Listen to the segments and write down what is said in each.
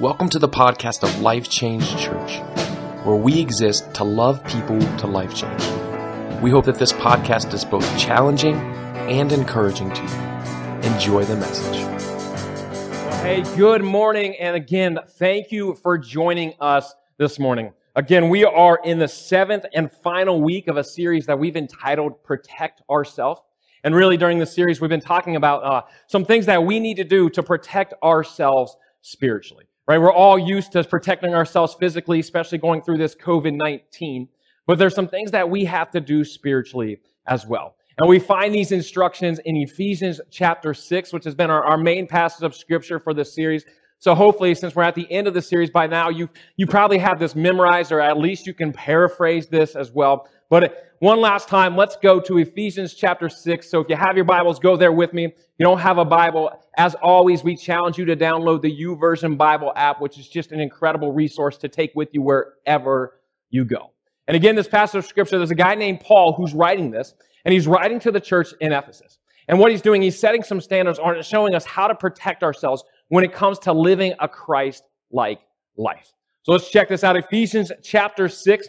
Welcome to the podcast of Life Change Church, where we exist to love people to life change. We hope that this podcast is both challenging and encouraging to you. Enjoy the message. Hey, good morning. And again, thank you for joining us this morning. Again, we are in the seventh and final week of a series that we've entitled Protect Ourselves. And really, during this series, we've been talking about uh, some things that we need to do to protect ourselves spiritually right? We're all used to protecting ourselves physically, especially going through this COVID 19. But there's some things that we have to do spiritually as well. And we find these instructions in Ephesians chapter 6, which has been our, our main passage of scripture for this series. So hopefully, since we're at the end of the series by now, you, you probably have this memorized, or at least you can paraphrase this as well. But one last time, let's go to Ephesians chapter 6. So if you have your Bibles, go there with me. If you don't have a Bible, as always, we challenge you to download the YouVersion Bible app, which is just an incredible resource to take with you wherever you go. And again, this passage of scripture, there's a guy named Paul who's writing this, and he's writing to the church in Ephesus. And what he's doing, he's setting some standards on showing us how to protect ourselves when it comes to living a Christ like life. So let's check this out. Ephesians chapter 6,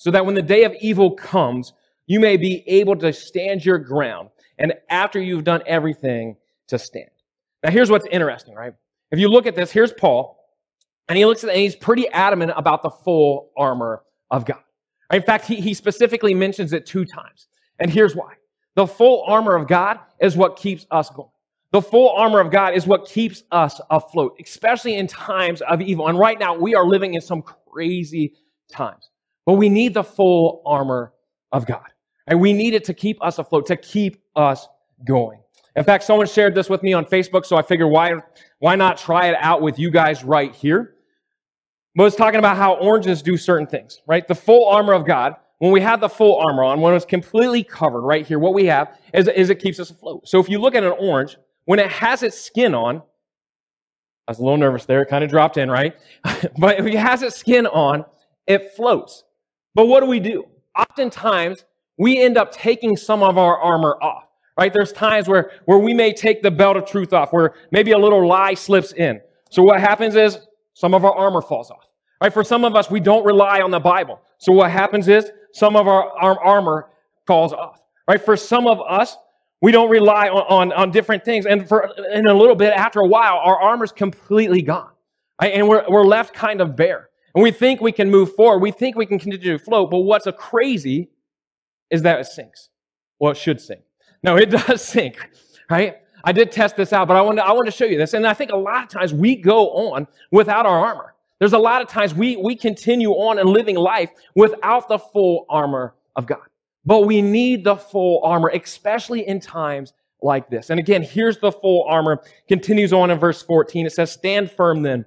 so that when the day of evil comes, you may be able to stand your ground. And after you've done everything, to stand. Now, here's what's interesting, right? If you look at this, here's Paul, and he looks at and he's pretty adamant about the full armor of God. In fact, he, he specifically mentions it two times. And here's why. The full armor of God is what keeps us going. The full armor of God is what keeps us afloat, especially in times of evil. And right now, we are living in some crazy times. But we need the full armor of God. And we need it to keep us afloat, to keep us going. In fact, someone shared this with me on Facebook, so I figured why, why not try it out with you guys right here? But it's talking about how oranges do certain things, right? The full armor of God, when we have the full armor on, when it's completely covered right here, what we have is, is it keeps us afloat. So if you look at an orange, when it has its skin on, I was a little nervous there, it kind of dropped in, right? but if it has its skin on, it floats. But what do we do? Oftentimes, we end up taking some of our armor off, right? There's times where, where we may take the belt of truth off, where maybe a little lie slips in. So what happens is some of our armor falls off, right? For some of us, we don't rely on the Bible. So what happens is some of our, our armor falls off, right? For some of us, we don't rely on, on, on different things. And for in a little bit, after a while, our armor's completely gone, right? And we're, we're left kind of bare. And we think we can move forward. We think we can continue to float. But what's a crazy is that it sinks. Well, it should sink. No, it does sink, right? I did test this out, but I want to, I want to show you this. And I think a lot of times we go on without our armor. There's a lot of times we, we continue on and living life without the full armor of God. But we need the full armor, especially in times like this. And again, here's the full armor. Continues on in verse 14. It says, Stand firm then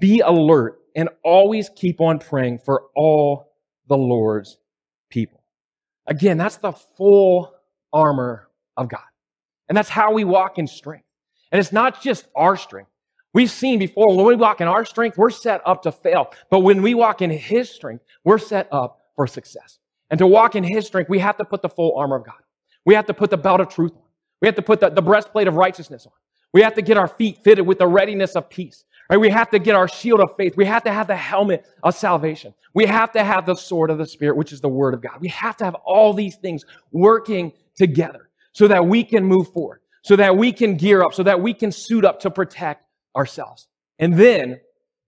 be alert and always keep on praying for all the Lord's people. Again, that's the full armor of God. And that's how we walk in strength. And it's not just our strength. We've seen before when we walk in our strength, we're set up to fail. But when we walk in His strength, we're set up for success. And to walk in His strength, we have to put the full armor of God. We have to put the belt of truth on. We have to put the, the breastplate of righteousness on. We have to get our feet fitted with the readiness of peace. Right? We have to get our shield of faith. We have to have the helmet of salvation. We have to have the sword of the Spirit, which is the Word of God. We have to have all these things working together so that we can move forward, so that we can gear up, so that we can suit up to protect ourselves. And then,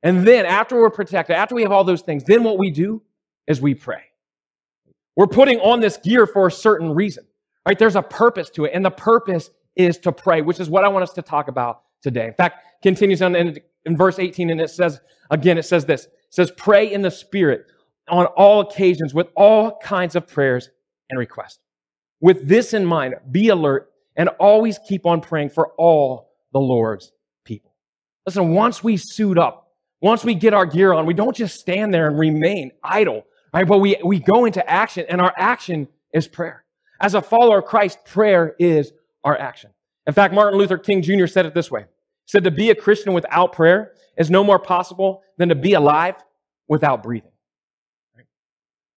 And then after we're protected, after we have all those things, then what we do is we pray. We're putting on this gear for a certain reason, right? There's a purpose to it, and the purpose is to pray, which is what I want us to talk about today. In fact, continues on in, in verse 18, and it says, again, it says this. It says, pray in the Spirit on all occasions with all kinds of prayers and requests. With this in mind, be alert and always keep on praying for all the Lord's people. Listen, once we suit up, once we get our gear on, we don't just stand there and remain idle, right? But we, we go into action, and our action is prayer. As a follower of Christ, prayer is our action. In fact, Martin Luther King Jr. said it this way. Said, to be a Christian without prayer is no more possible than to be alive without breathing. Right?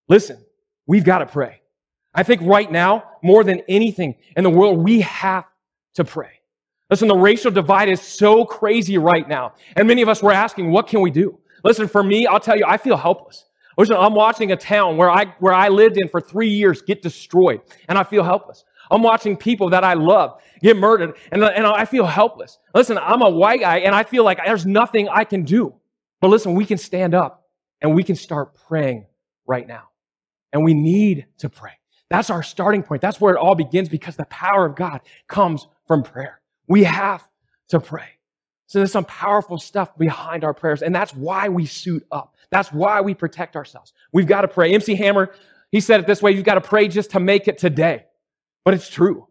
Listen, we've got to pray. I think right now, more than anything in the world, we have to pray. Listen, the racial divide is so crazy right now. And many of us were asking, what can we do? Listen, for me, I'll tell you, I feel helpless. Listen, I'm watching a town where I, where I lived in for three years get destroyed, and I feel helpless. I'm watching people that I love get murdered, and, and I feel helpless. Listen, I'm a white guy, and I feel like there's nothing I can do. But listen, we can stand up, and we can start praying right now. And we need to pray. That's our starting point. That's where it all begins because the power of God comes from prayer. We have to pray. So there's some powerful stuff behind our prayers, and that's why we suit up. That's why we protect ourselves. We've got to pray. MC Hammer, he said it this way you've got to pray just to make it today. But it's true.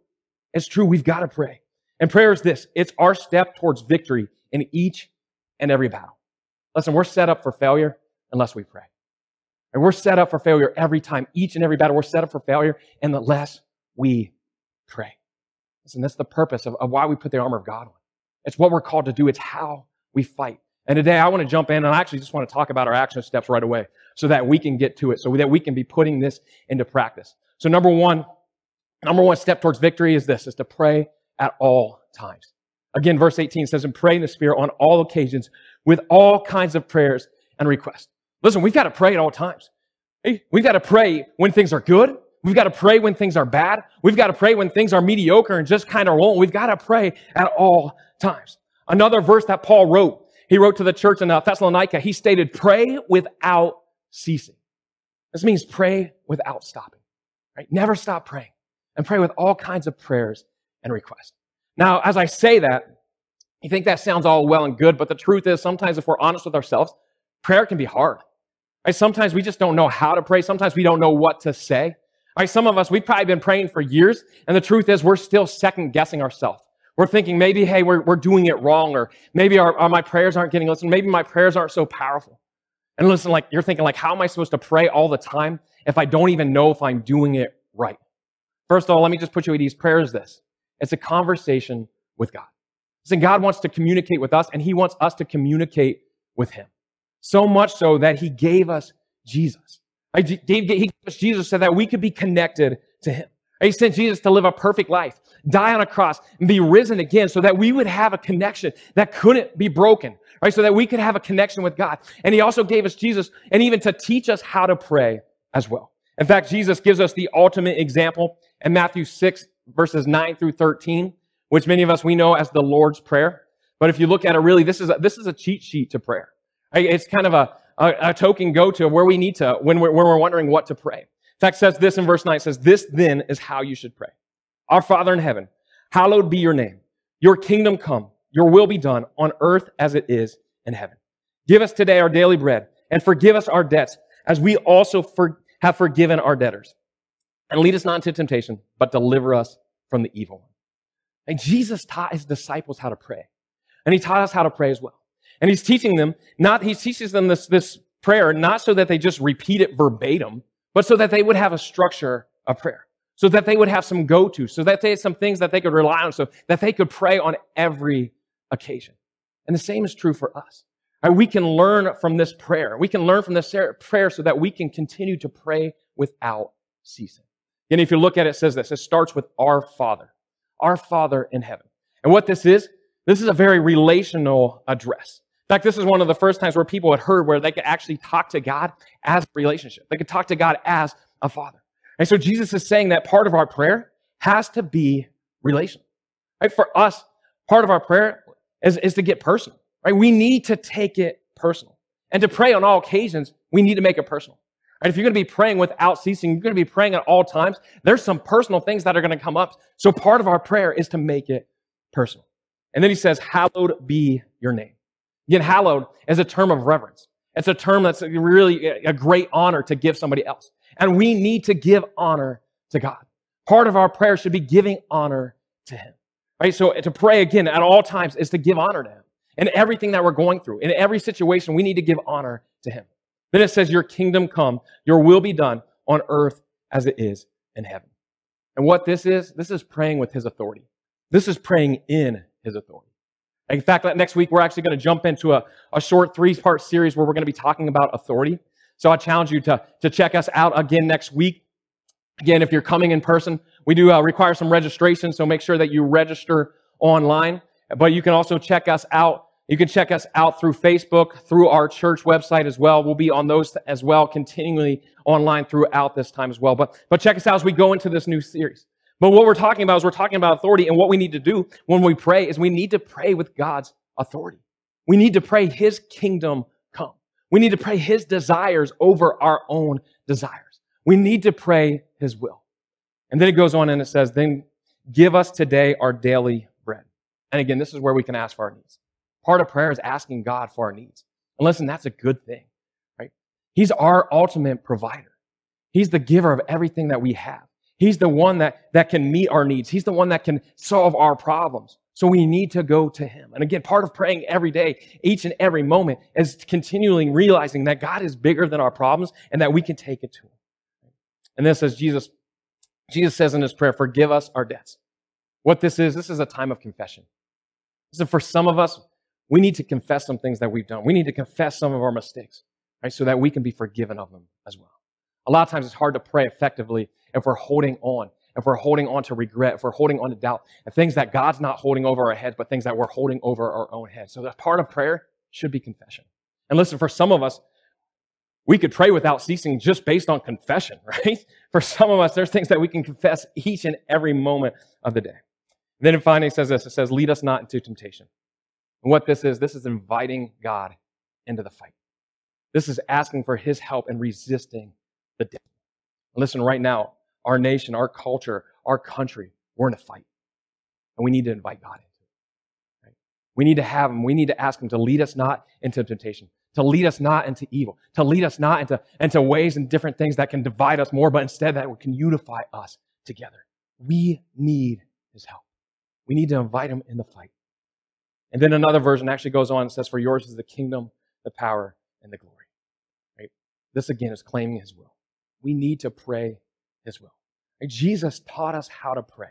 It's true. We've got to pray. And prayer is this it's our step towards victory in each and every battle. Listen, we're set up for failure unless we pray. And we're set up for failure every time, each and every battle. We're set up for failure unless we pray. Listen, that's the purpose of, of why we put the armor of God on. It's what we're called to do. It's how we fight. And today I want to jump in and I actually just want to talk about our action steps right away so that we can get to it, so that we can be putting this into practice. So number one, number one step towards victory is this, is to pray at all times. Again, verse 18 says, and pray in the Spirit on all occasions with all kinds of prayers and requests. Listen, we've got to pray at all times. We've got to pray when things are good. We've got to pray when things are bad. We've got to pray when things are mediocre and just kind of rolling. We've got to pray at all times. Another verse that Paul wrote, he wrote to the church in uh, Thessalonica, he stated, pray without ceasing. This means pray without stopping, right? Never stop praying and pray with all kinds of prayers and requests. Now, as I say that, you think that sounds all well and good, but the truth is sometimes if we're honest with ourselves, prayer can be hard. Right? Sometimes we just don't know how to pray. Sometimes we don't know what to say. Right? Some of us, we've probably been praying for years, and the truth is we're still second guessing ourselves. We're thinking maybe, hey, we're, we're doing it wrong, or maybe our, our, my prayers aren't getting listened. Maybe my prayers aren't so powerful. And listen, like you're thinking, like, how am I supposed to pray all the time if I don't even know if I'm doing it right? First of all, let me just put you at ease. Prayer is this. It's a conversation with God. Listen, God wants to communicate with us, and He wants us to communicate with Him. So much so that he gave us Jesus. He gave us Jesus so that we could be connected to him. He sent Jesus to live a perfect life, die on a cross, and be risen again so that we would have a connection that couldn't be broken, right? So that we could have a connection with God. And he also gave us Jesus and even to teach us how to pray as well. In fact, Jesus gives us the ultimate example in Matthew 6, verses 9 through 13, which many of us we know as the Lord's Prayer. But if you look at it, really, this is a, this is a cheat sheet to prayer. It's kind of a, a, a token go to where we need to, when we're, when we're wondering what to pray. In fact, says this in verse 9, says, This then is how you should pray. Our Father in heaven, hallowed be your name. Your kingdom come, your will be done on earth as it is in heaven. Give us today our daily bread and forgive us our debts as we also for, have forgiven our debtors. And lead us not into temptation, but deliver us from the evil one. And Jesus taught his disciples how to pray. And he taught us how to pray as well. And he's teaching them, not, he teaches them this, this prayer, not so that they just repeat it verbatim, but so that they would have a structure of prayer, so that they would have some go to, so that they had some things that they could rely on, so that they could pray on every occasion. And the same is true for us. Right? We can learn from this prayer. We can learn from this prayer so that we can continue to pray without ceasing. And if you look at it, it says this it starts with our Father, our Father in heaven. And what this is, this is a very relational address. In fact, this is one of the first times where people had heard where they could actually talk to God as a relationship. They could talk to God as a father. And so Jesus is saying that part of our prayer has to be relational. Right? For us, part of our prayer is, is to get personal. Right? We need to take it personal. And to pray on all occasions, we need to make it personal. Right? If you're going to be praying without ceasing, you're going to be praying at all times, there's some personal things that are going to come up. So part of our prayer is to make it personal. And then he says, hallowed be your name. Again, hallowed is a term of reverence. It's a term that's really a great honor to give somebody else. And we need to give honor to God. Part of our prayer should be giving honor to Him. Right? So to pray again at all times is to give honor to Him. In everything that we're going through, in every situation, we need to give honor to Him. Then it says, Your kingdom come, your will be done on earth as it is in heaven. And what this is, this is praying with His authority. This is praying in His authority. In fact, next week, we're actually going to jump into a, a short three part series where we're going to be talking about authority. So I challenge you to, to check us out again next week. Again, if you're coming in person, we do uh, require some registration, so make sure that you register online. But you can also check us out. You can check us out through Facebook, through our church website as well. We'll be on those as well, continually online throughout this time as well. But, but check us out as we go into this new series. But what we're talking about is we're talking about authority, and what we need to do when we pray is we need to pray with God's authority. We need to pray His kingdom come. We need to pray His desires over our own desires. We need to pray His will. And then it goes on and it says, Then give us today our daily bread. And again, this is where we can ask for our needs. Part of prayer is asking God for our needs. And listen, that's a good thing, right? He's our ultimate provider. He's the giver of everything that we have. He's the one that, that can meet our needs. He's the one that can solve our problems. So we need to go to him. And again, part of praying every day, each and every moment, is continually realizing that God is bigger than our problems and that we can take it to him. And this says Jesus, Jesus says in his prayer, forgive us our debts. What this is, this is a time of confession. So for some of us, we need to confess some things that we've done. We need to confess some of our mistakes, right? So that we can be forgiven of them as well. A lot of times it's hard to pray effectively if we're holding on, if we're holding on to regret, if we're holding on to doubt, and things that God's not holding over our heads, but things that we're holding over our own heads. So that part of prayer should be confession. And listen, for some of us, we could pray without ceasing just based on confession, right? For some of us, there's things that we can confess each and every moment of the day. Then it finally says this it says, Lead us not into temptation. And what this is, this is inviting God into the fight. This is asking for his help and resisting the devil. Listen, right now, our nation, our culture, our country, we're in a fight. And we need to invite God into it. Right? We need to have Him. We need to ask Him to lead us not into temptation, to lead us not into evil, to lead us not into, into ways and different things that can divide us more, but instead that can unify us together. We need His help. We need to invite Him in the fight. And then another version actually goes on and says, For yours is the kingdom, the power, and the glory. Right? This again is claiming His will. We need to pray His will. Right? Jesus taught us how to pray.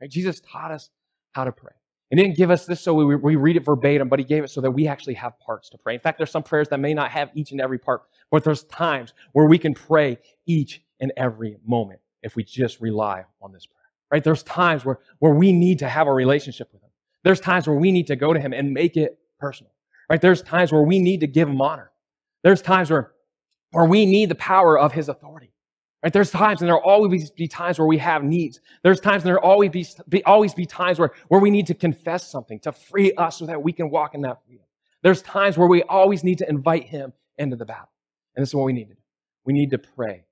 Right? Jesus taught us how to pray. He didn't give us this so we, we read it verbatim, but he gave it so that we actually have parts to pray. In fact, there's some prayers that may not have each and every part, but there's times where we can pray each and every moment if we just rely on this prayer. Right? There's times where, where we need to have a relationship with him. There's times where we need to go to him and make it personal. Right? There's times where we need to give him honor. There's times where, where we need the power of his authority. Right? There's times, and there'll always be times where we have needs. There's times, and there'll always be, be, always be times where, where we need to confess something to free us so that we can walk in that freedom. There's times where we always need to invite Him into the battle. And this is what we need to do. We need to pray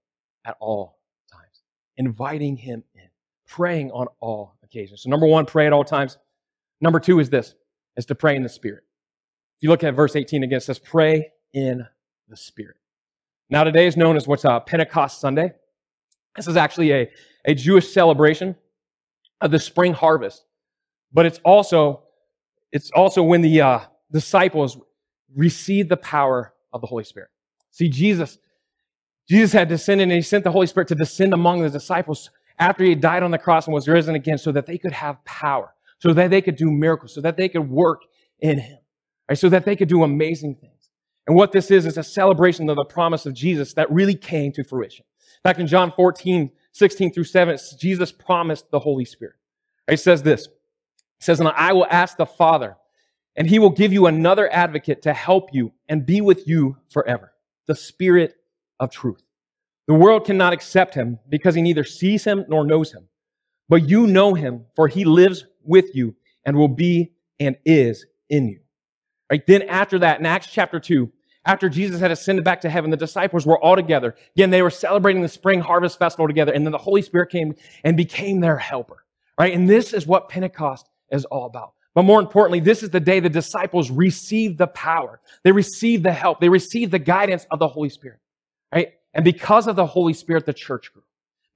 at all times, inviting Him in, praying on all occasions. So, number one, pray at all times. Number two is this, is to pray in the Spirit. If you look at verse 18 again, it says, pray in the Spirit. Now, today is known as what's uh, Pentecost Sunday. This is actually a, a Jewish celebration of the spring harvest, but it's also it's also when the uh, disciples received the power of the Holy Spirit. See, Jesus, Jesus had descended and he sent the Holy Spirit to descend among the disciples after he died on the cross and was risen again so that they could have power, so that they could do miracles, so that they could work in him, right? so that they could do amazing things. And what this is, is a celebration of the promise of Jesus that really came to fruition. Back in John 14, 16 through 7, Jesus promised the Holy Spirit. It says this. It says, and I will ask the Father, and he will give you another advocate to help you and be with you forever. The Spirit of truth. The world cannot accept him because he neither sees him nor knows him. But you know him, for he lives with you and will be and is in you. Right? Then after that, in Acts chapter 2, after Jesus had ascended back to heaven, the disciples were all together. Again, they were celebrating the spring harvest festival together, and then the Holy Spirit came and became their helper. Right? And this is what Pentecost is all about. But more importantly, this is the day the disciples received the power. They received the help. They received the guidance of the Holy Spirit. Right? And because of the Holy Spirit, the church grew.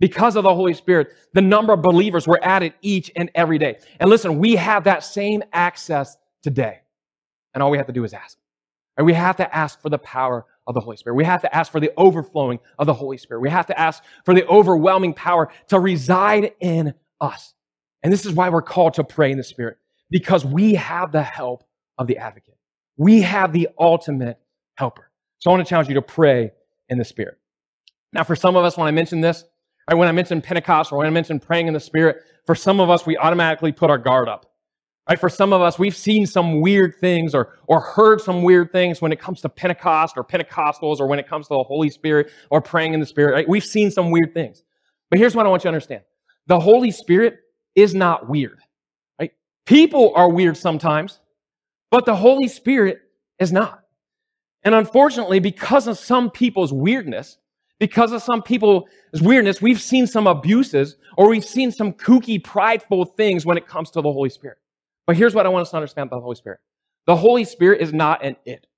Because of the Holy Spirit, the number of believers were added each and every day. And listen, we have that same access today. And all we have to do is ask. And we have to ask for the power of the Holy Spirit. We have to ask for the overflowing of the Holy Spirit. We have to ask for the overwhelming power to reside in us. And this is why we're called to pray in the Spirit, because we have the help of the advocate. We have the ultimate helper. So I want to challenge you to pray in the Spirit. Now, for some of us, when I mention this, right, when I mention Pentecost or when I mention praying in the Spirit, for some of us, we automatically put our guard up. Right? For some of us, we've seen some weird things or, or heard some weird things when it comes to Pentecost or Pentecostals or when it comes to the Holy Spirit or praying in the Spirit. Right? We've seen some weird things. But here's what I want you to understand. The Holy Spirit is not weird. Right? People are weird sometimes, but the Holy Spirit is not. And unfortunately, because of some people's weirdness, because of some people's weirdness, we've seen some abuses or we've seen some kooky, prideful things when it comes to the Holy Spirit. But here's what I want us to understand about the Holy Spirit. The Holy Spirit is not an it.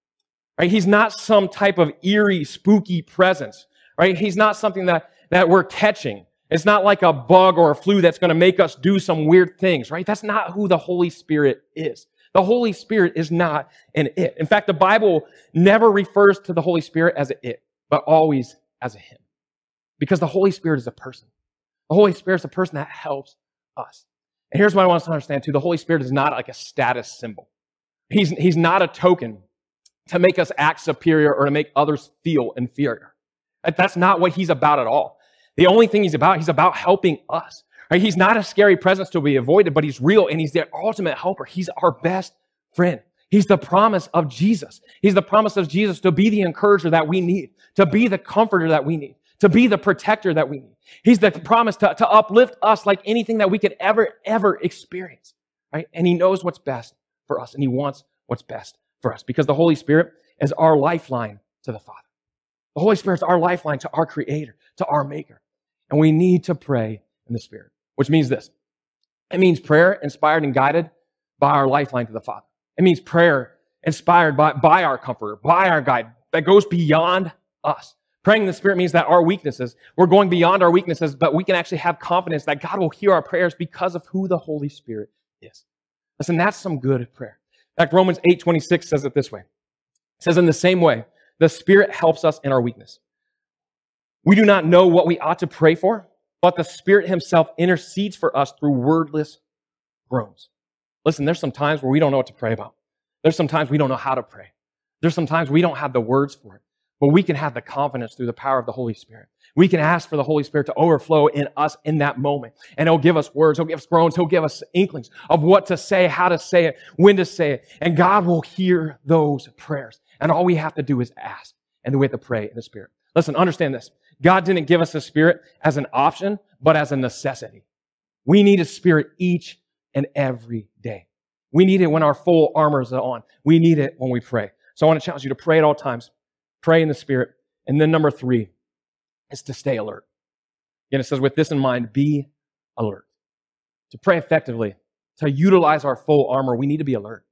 Right? He's not some type of eerie, spooky presence. Right? He's not something that, that we're catching. It's not like a bug or a flu that's going to make us do some weird things, right? That's not who the Holy Spirit is. The Holy Spirit is not an it. In fact, the Bible never refers to the Holy Spirit as an it, but always as a him. Because the Holy Spirit is a person. The Holy Spirit is a person that helps us. And here's what I want us to understand too the Holy Spirit is not like a status symbol, He's, he's not a token to make us act superior or to make others feel inferior. That's not what He's about at all. The only thing He's about, He's about helping us. Right? He's not a scary presence to be avoided, but He's real and He's the ultimate helper. He's our best friend. He's the promise of Jesus. He's the promise of Jesus to be the encourager that we need, to be the comforter that we need, to be the protector that we need. He's the promise to, to uplift us like anything that we could ever, ever experience, right? And He knows what's best for us, and He wants what's best for us because the Holy Spirit is our lifeline to the Father. The Holy Spirit is our lifeline to our Creator, to our Maker. And we need to pray in the Spirit, which means this. It means prayer inspired and guided by our lifeline to the Father. It means prayer inspired by, by our comforter, by our guide, that goes beyond us. Praying in the Spirit means that our weaknesses, we're going beyond our weaknesses, but we can actually have confidence that God will hear our prayers because of who the Holy Spirit is. Listen, that's some good prayer. In fact, Romans 8 26 says it this way. It says, In the same way, the Spirit helps us in our weakness. We do not know what we ought to pray for, but the Spirit Himself intercedes for us through wordless groans. Listen, there's some times where we don't know what to pray about. There's some times we don't know how to pray. There's some times we don't have the words for it. But we can have the confidence through the power of the Holy Spirit. We can ask for the Holy Spirit to overflow in us in that moment. And He'll give us words. He'll give us groans. He'll give us inklings of what to say, how to say it, when to say it. And God will hear those prayers. And all we have to do is ask. And then we have to pray in the Spirit. Listen, understand this. God didn't give us a Spirit as an option, but as a necessity. We need a Spirit each and every day. We need it when our full armor is on. We need it when we pray. So I want to challenge you to pray at all times. Pray in the Spirit. And then number three is to stay alert. Again, it says, with this in mind, be alert. To pray effectively, to utilize our full armor, we need to be alert.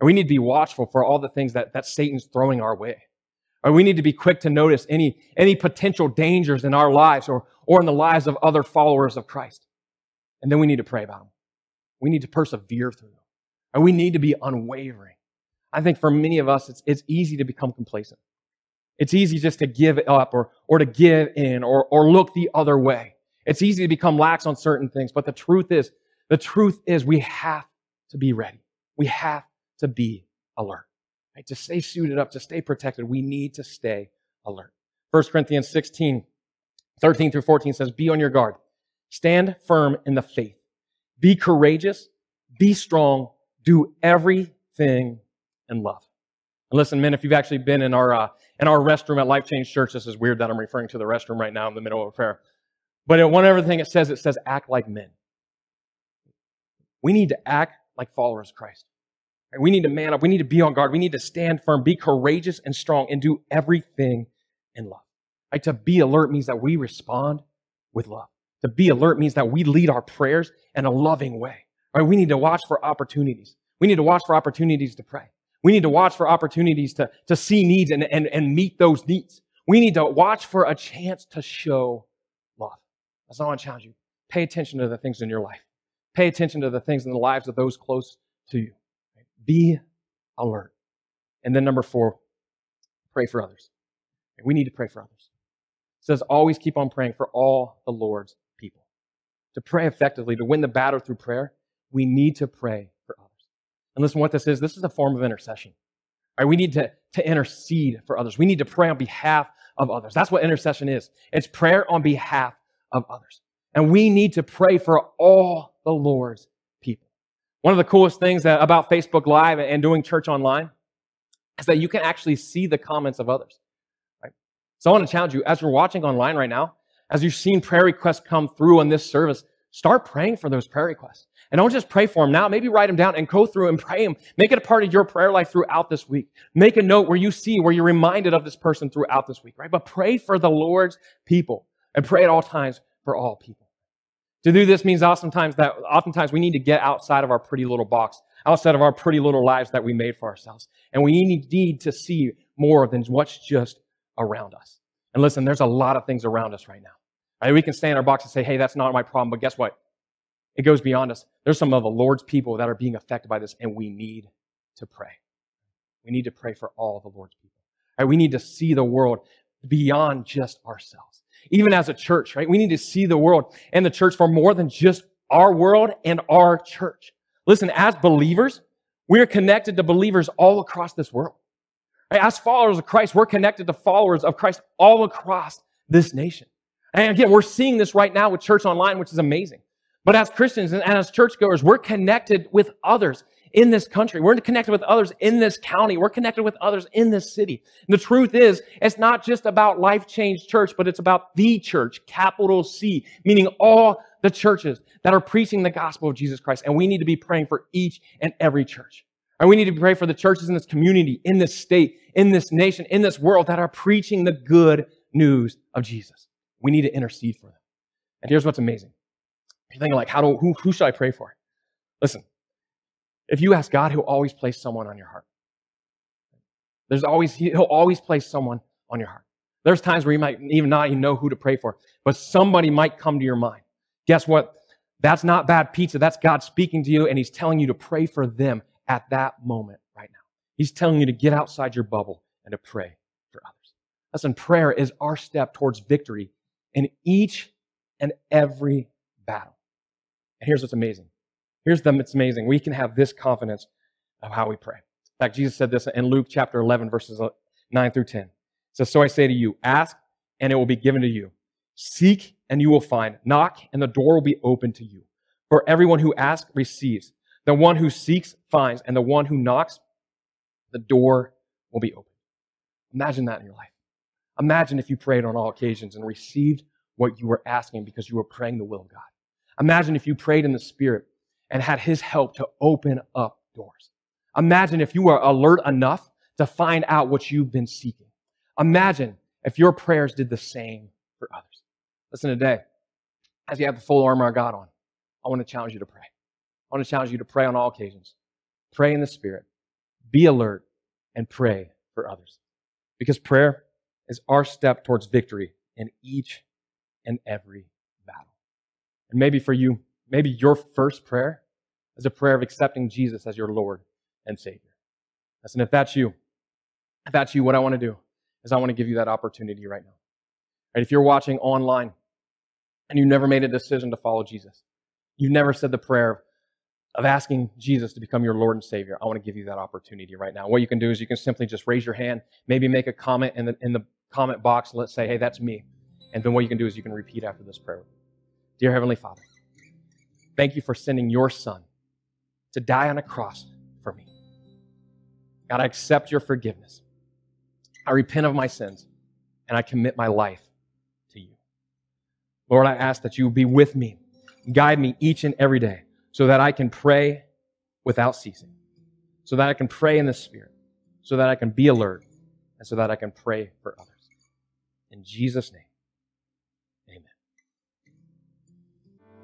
And we need to be watchful for all the things that, that Satan's throwing our way. Or we need to be quick to notice any, any potential dangers in our lives or, or in the lives of other followers of Christ. And then we need to pray about them. We need to persevere through them. And we need to be unwavering. I think for many of us, it's, it's easy to become complacent. It's easy just to give up or, or to give in or, or look the other way. It's easy to become lax on certain things, but the truth is, the truth is we have to be ready. We have to be alert. Right? To stay suited up, to stay protected, we need to stay alert. 1 Corinthians 16, 13 through 14 says, Be on your guard. Stand firm in the faith. Be courageous. Be strong. Do everything in love. And listen, men, if you've actually been in our uh, in our restroom at Life Change Church, this is weird that I'm referring to the restroom right now in the middle of a prayer. But one other thing it says, it says act like men. We need to act like followers of Christ. We need to man up. We need to be on guard. We need to stand firm, be courageous and strong, and do everything in love. Right? To be alert means that we respond with love. To be alert means that we lead our prayers in a loving way. Right? We need to watch for opportunities. We need to watch for opportunities to pray. We need to watch for opportunities to, to see needs and, and, and meet those needs. We need to watch for a chance to show love. That's all I challenge you. Pay attention to the things in your life. Pay attention to the things in the lives of those close to you. Be alert. And then number four, pray for others. We need to pray for others. It says always keep on praying for all the Lord's. To pray effectively, to win the battle through prayer, we need to pray for others. And listen, what this is, this is a form of intercession. Right? We need to, to intercede for others. We need to pray on behalf of others. That's what intercession is. It's prayer on behalf of others. And we need to pray for all the Lord's people. One of the coolest things that, about Facebook Live and doing church online is that you can actually see the comments of others. Right? So I want to challenge you as you're watching online right now, as you've seen prayer requests come through in this service, start praying for those prayer requests. And don't just pray for them now. Maybe write them down and go through and pray them. Make it a part of your prayer life throughout this week. Make a note where you see, where you're reminded of this person throughout this week, right? But pray for the Lord's people and pray at all times for all people. To do this means oftentimes that oftentimes we need to get outside of our pretty little box, outside of our pretty little lives that we made for ourselves. And we need to see more than what's just around us. And listen, there's a lot of things around us right now. Right? We can stay in our box and say, hey, that's not my problem. But guess what? It goes beyond us. There's some of the Lord's people that are being affected by this, and we need to pray. We need to pray for all the Lord's people. Right? We need to see the world beyond just ourselves. Even as a church, right? We need to see the world and the church for more than just our world and our church. Listen, as believers, we're connected to believers all across this world. As followers of Christ, we're connected to followers of Christ all across this nation. And again, we're seeing this right now with Church Online, which is amazing. But as Christians and as churchgoers, we're connected with others in this country. We're connected with others in this county. We're connected with others in this city. And the truth is, it's not just about Life Change Church, but it's about the church, capital C, meaning all the churches that are preaching the gospel of Jesus Christ. And we need to be praying for each and every church. And we need to pray for the churches in this community, in this state, in this nation, in this world that are preaching the good news of Jesus. We need to intercede for them. And here's what's amazing. You're thinking like, how do, who, who should I pray for? Listen, if you ask God, he'll always place someone on your heart. There's always, he'll always place someone on your heart. There's times where you might even not even know who to pray for, but somebody might come to your mind. Guess what? That's not bad pizza. That's God speaking to you, and He's telling you to pray for them at that moment right now. He's telling you to get outside your bubble and to pray for others. Listen, prayer is our step towards victory in each and every battle. And here's what's amazing. Here's the it's amazing. We can have this confidence of how we pray. In fact, Jesus said this in Luke chapter 11, verses uh, 9 through 10. It says, So I say to you, ask and it will be given to you. Seek and you will find. Knock and the door will be open to you. For everyone who asks receives. The one who seeks finds. And the one who knocks, the door will be open. Imagine that in your life. Imagine if you prayed on all occasions and received what you were asking because you were praying the will of God. Imagine if you prayed in the Spirit and had His help to open up doors. Imagine if you were alert enough to find out what you've been seeking. Imagine if your prayers did the same for others. Listen today, as you have the full armor of God on, I want to challenge you to pray. I want to challenge you to pray on all occasions. Pray in the Spirit, be alert, and pray for others. Because prayer is our step towards victory in each and every battle. and maybe for you, maybe your first prayer is a prayer of accepting Jesus as your Lord and Savior. Listen, if that's you, if that's you, what I want to do is I want to give you that opportunity right now. Right? If you're watching online and you never made a decision to follow Jesus, you've never said the prayer of asking Jesus to become your Lord and Savior, I want to give you that opportunity right now. What you can do is you can simply just raise your hand, maybe make a comment in the, in the comment box. Let's say, hey, that's me. And then what you can do is you can repeat after this prayer. Dear Heavenly Father, thank you for sending your Son to die on a cross for me. God, I accept your forgiveness. I repent of my sins and I commit my life to you. Lord, I ask that you be with me, guide me each and every day so that I can pray without ceasing. so that I can pray in the Spirit, so that I can be alert, and so that I can pray for others. In Jesus' name, amen.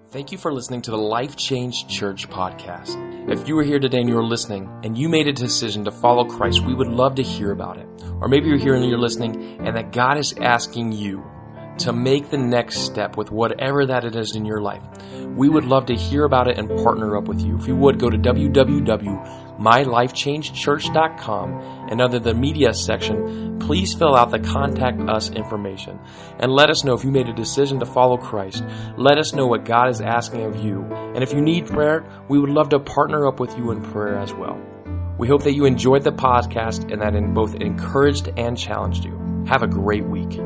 Thank you for listening to the Life Change Church podcast. If you were here today and you were listening and you made a decision to follow Christ, we would love to hear about it. Or maybe you're here and you're listening and that God is asking you to make the next step with whatever that it is in your life. We would love to hear about it and partner up with you. If you would, go to www.mylifechangechurch.com and under the media section, please fill out the contact us information and let us know if you made a decision to follow Christ. Let us know what God is asking of you. And if you need prayer, we would love to partner up with you in prayer as well. We hope that you enjoyed the podcast and that it both encouraged and challenged you. Have a great week.